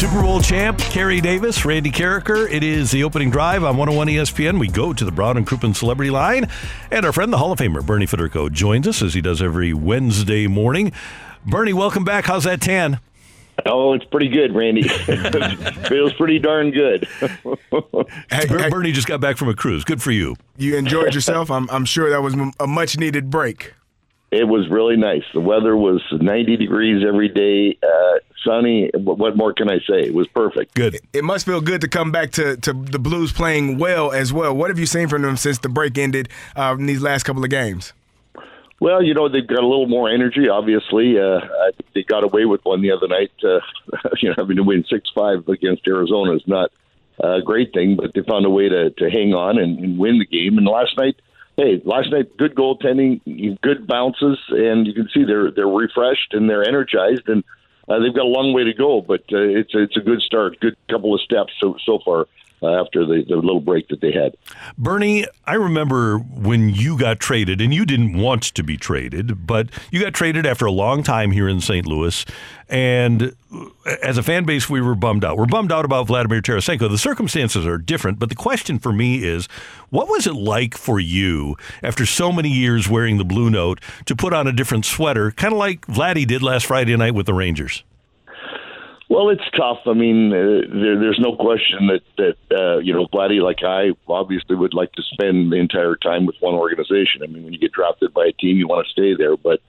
Super Bowl champ Kerry Davis, Randy Karraker. It is the opening drive on 101 ESPN. We go to the Brown and Crouppen Celebrity Line, and our friend, the Hall of Famer Bernie Federko, joins us as he does every Wednesday morning. Bernie, welcome back. How's that tan? Oh, it's pretty good, Randy. Feels pretty darn good. hey, hey, Bernie just got back from a cruise. Good for you. You enjoyed yourself. I'm, I'm sure that was a much needed break. It was really nice. The weather was 90 degrees every day, uh, sunny. What more can I say? It was perfect. Good. It must feel good to come back to, to the Blues playing well as well. What have you seen from them since the break ended uh, in these last couple of games? Well, you know they've got a little more energy. Obviously, uh, they got away with one the other night. Uh, you know, having to win six five against Arizona is not a great thing, but they found a way to to hang on and, and win the game. And last night, hey, last night good goaltending, good bounces, and you can see they're they're refreshed and they're energized, and uh, they've got a long way to go. But uh, it's it's a good start, good couple of steps so so far uh, after the, the little break that they had. Bernie, I remember when you got traded, and you didn't want to be traded, but you got traded after a long time here in St. Louis. And as a fan base, we were bummed out. We're bummed out about Vladimir Tarasenko. The circumstances are different, but the question for me is what was it like for you after so many years wearing the blue note to put on a different sweater, kind of like Vladdy did last Friday night with the Rangers? Well, it's tough. I mean, uh, there, there's no question that that uh, you know, Vladdy, like I, obviously would like to spend the entire time with one organization. I mean, when you get drafted by a team, you want to stay there, but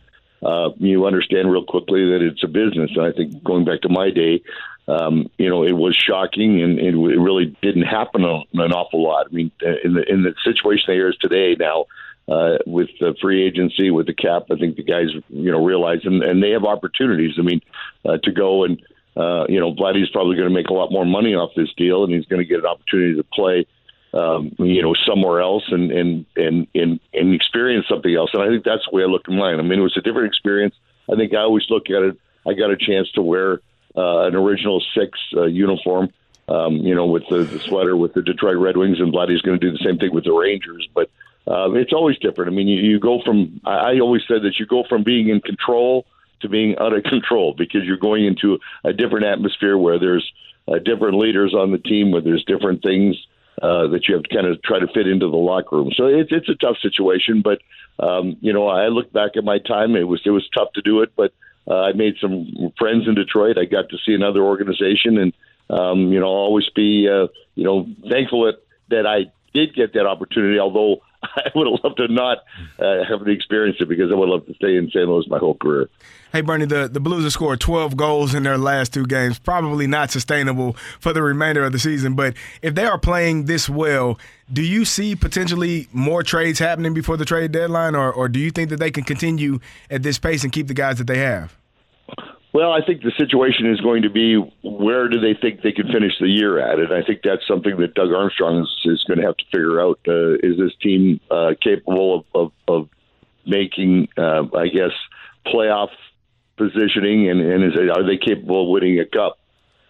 uh, you understand real quickly that it's a business. And I think going back to my day, um, you know, it was shocking, and it, it really didn't happen an awful lot. I mean, uh, in the in the situation there is today now. Uh, with the free agency, with the cap, I think the guys, you know, realize and, and they have opportunities. I mean, uh, to go and uh, you know, Vladdy's probably going to make a lot more money off this deal, and he's going to get an opportunity to play, um, you know, somewhere else and and and and and experience something else. And I think that's the way I look in mine. I mean, it was a different experience. I think I always look at it. I got a chance to wear uh, an original six uh, uniform, um, you know, with the, the sweater with the Detroit Red Wings, and Vladdy's going to do the same thing with the Rangers. But uh, it's always different. I mean, you, you go from. I, I always said that you go from being in control to being out of control because you're going into a different atmosphere where there's uh, different leaders on the team, where there's different things uh, that you have to kind of try to fit into the locker room. So it's it's a tough situation, but um, you know I look back at my time; it was it was tough to do it, but uh, I made some friends in Detroit. I got to see another organization, and um, you know I'll always be uh, you know thankful that that I did get that opportunity, although. I would have loved to not uh, have experienced it because I would love to stay in San Louis my whole career. Hey, Bernie, the, the Blues have scored 12 goals in their last two games. Probably not sustainable for the remainder of the season. But if they are playing this well, do you see potentially more trades happening before the trade deadline, or, or do you think that they can continue at this pace and keep the guys that they have? Well, I think the situation is going to be where do they think they can finish the year at, and I think that's something that Doug Armstrong is, is going to have to figure out. Uh, is this team uh, capable of, of, of making, uh, I guess, playoff positioning, and, and is are they capable of winning a cup?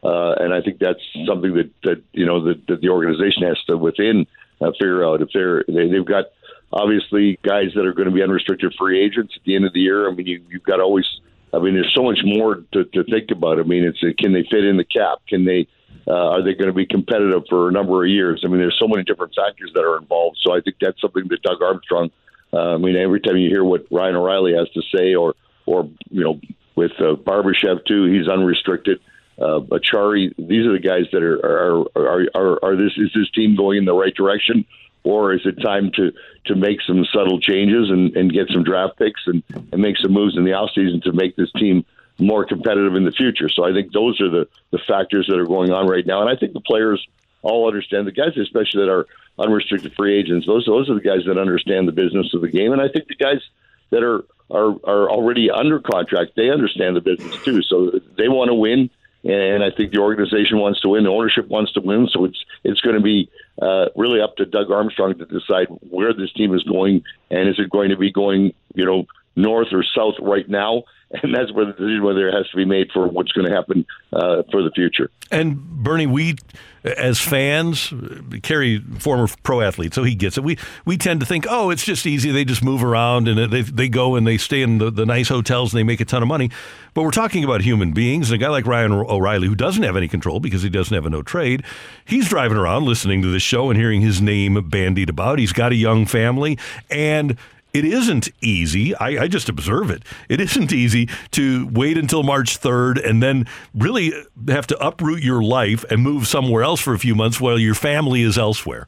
Uh, and I think that's something that, that you know that, that the organization has to within uh, figure out if they're they, they've got obviously guys that are going to be unrestricted free agents at the end of the year. I mean, you, you've got always. I mean, there's so much more to, to think about. I mean, it's can they fit in the cap? Can they uh, are they going to be competitive for a number of years? I mean, there's so many different factors that are involved. So I think that's something that Doug Armstrong. Uh, I mean, every time you hear what Ryan O'Reilly has to say, or or you know, with uh, Barbashev too, he's unrestricted. Uh, Acciari, these are the guys that are are, are are are this is this team going in the right direction, or is it time to to make some subtle changes and, and get some draft picks and, and make some moves in the offseason to make this team more competitive in the future. So I think those are the, the factors that are going on right now. And I think the players all understand, the guys especially that are unrestricted free agents, those, those are the guys that understand the business of the game. And I think the guys that are, are, are already under contract, they understand the business too. So they want to win. And I think the organization wants to win. The ownership wants to win. So it's it's going to be uh, really up to Doug Armstrong to decide where this team is going, and is it going to be going, you know, north or south right now? and that's where the decision whether it has to be made for what's going to happen uh, for the future. And Bernie, we as fans, Kerry, former pro athlete, so he gets it. We we tend to think, oh, it's just easy. They just move around and they they go and they stay in the, the nice hotels and they make a ton of money. But we're talking about human beings. And a guy like Ryan O'Reilly, who doesn't have any control because he doesn't have a no trade, he's driving around listening to this show and hearing his name bandied about. He's got a young family and it isn't easy. I, I, just observe it. It isn't easy to wait until March 3rd and then really have to uproot your life and move somewhere else for a few months while your family is elsewhere.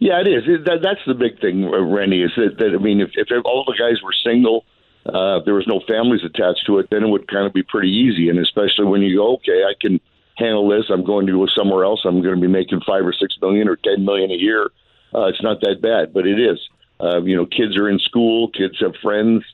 Yeah, it is. It, that, that's the big thing, Rennie, is that, that I mean, if, if all the guys were single, uh, there was no families attached to it, then it would kind of be pretty easy. And especially when you go, okay, I can handle this. I'm going to go somewhere else. I'm going to be making five or six million or ten million a year. Uh, it's not that bad, but it is. Uh, you know, kids are in school, kids have friends.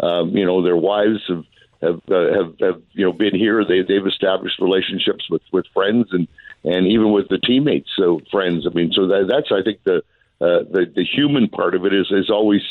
Um, you know, their wives have have, uh, have have you know been here. They they've established relationships with with friends and and even with the teammates, so friends. I mean, so that, that's I think the uh, the the human part of it is is always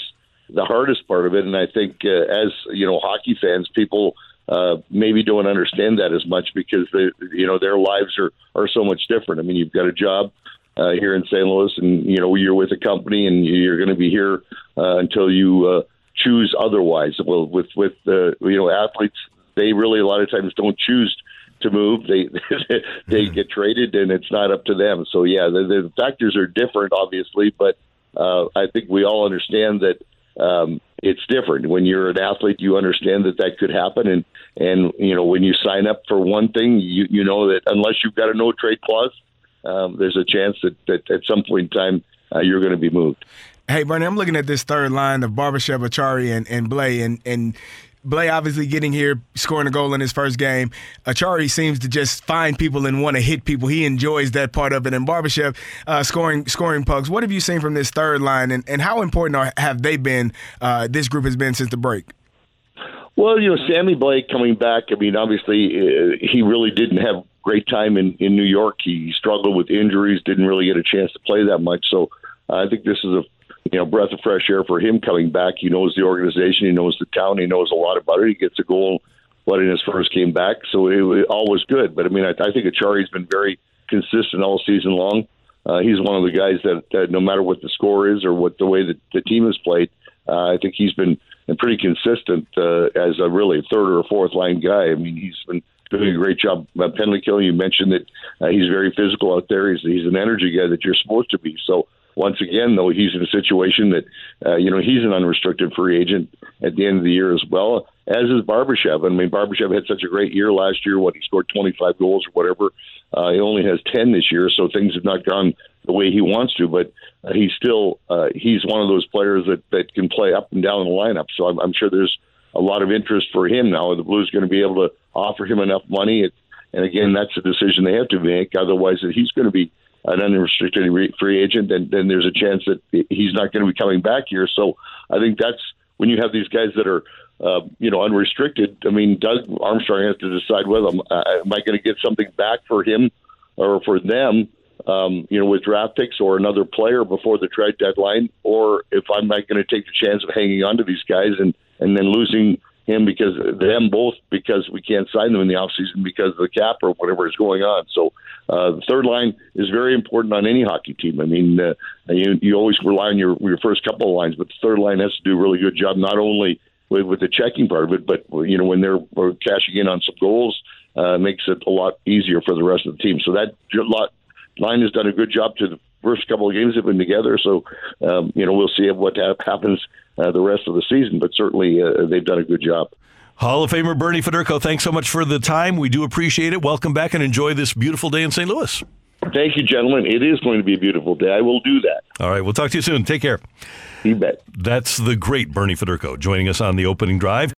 the hardest part of it. And I think uh, as you know, hockey fans, people uh, maybe don't understand that as much because they you know their lives are are so much different. I mean, you've got a job uh, here in St. Louis, and you know you're with a company, and you're going to be here uh, until you uh, choose otherwise. Well, with with uh, you know athletes, they really a lot of times don't choose to move. They they get traded, and it's not up to them. So yeah, the, the factors are different, obviously, but uh, I think we all understand that. Um, it's different when you're an athlete. You understand that that could happen, and and you know when you sign up for one thing, you you know that unless you've got a no trade clause, um, there's a chance that, that at some point in time uh, you're going to be moved. Hey, Bernie, I'm looking at this third line of Barbashev, Acciari, and, and Blais, and, and Blais obviously getting here, scoring a goal in his first game. Acciari seems to just find people and want to hit people. He enjoys that part of it. And Barbashev uh, scoring scoring pucks. What have you seen from this third line, and, and how important are, have they been? Uh, this group has been since the break. Well, you know, Sammy Blais coming back. I mean, obviously, uh, he really didn't have great time in in New York. He struggled with injuries, didn't really get a chance to play that much. So uh, I think this is a you know breath of fresh air for him coming back. He knows the organization, he knows the town, he knows a lot about it. He gets a goal, what in his first game back, so it, it all was good. But I mean, I, I think Acciari's been very consistent all season long. Uh, he's one of the guys that, that no matter what the score is or what the way that the team has played, uh, I think he's been pretty consistent uh, as a really third or fourth line guy. I mean, he's been doing a great job. Uh, penalty killing, you mentioned that uh, he's very physical out there. He's, he's an energy guy that you're supposed to be. So once again, though, he's in a situation that, uh, you know, he's an unrestricted free agent at the end of the year as well, as is Barbashev. I mean, Barbashev had such a great year last year. What he scored 25 goals or whatever. Uh, he only has 10 this year, so things have not gone the way he wants to. But uh, he's still uh, he's one of those players that that can play up and down the lineup. So I'm, I'm sure there's a lot of interest for him now. The Blues going to be able to offer him enough money, and again, that's a decision they have to make. Otherwise, he's going to be an unrestricted free agent, and then there's a chance that he's not going to be coming back here. So I think that's when you have these guys that are, uh, you know, unrestricted. I mean, Doug Armstrong has to decide whether uh, am I going to get something back for him or for them um, you know, with draft picks or another player before the trade deadline, or if I'm not going to take the chance of hanging on to these guys and and then losing him because them both because we can't sign them in the offseason because of the cap or whatever is going on. So uh, the third line is very important on any hockey team. I mean, uh, you you always rely on your your first couple of lines, but the third line has to do a really good job not only with, with the checking part of it, but you know when they're cashing in on some goals uh, makes it a lot easier for the rest of the team. So that lot line has done a good job to the first couple of games have been together. So um, you know we'll see what happens uh, the rest of the season, but certainly uh, they've done a good job. Hall of Famer Bernie Federko, thanks so much for the time. We do appreciate it. Welcome back and enjoy this beautiful day in St. Louis. Thank you, gentlemen. It is going to be a beautiful day. I will do that. All right. We'll talk to you soon. Take care. You bet. That's the great Bernie Federko joining us on the opening drive.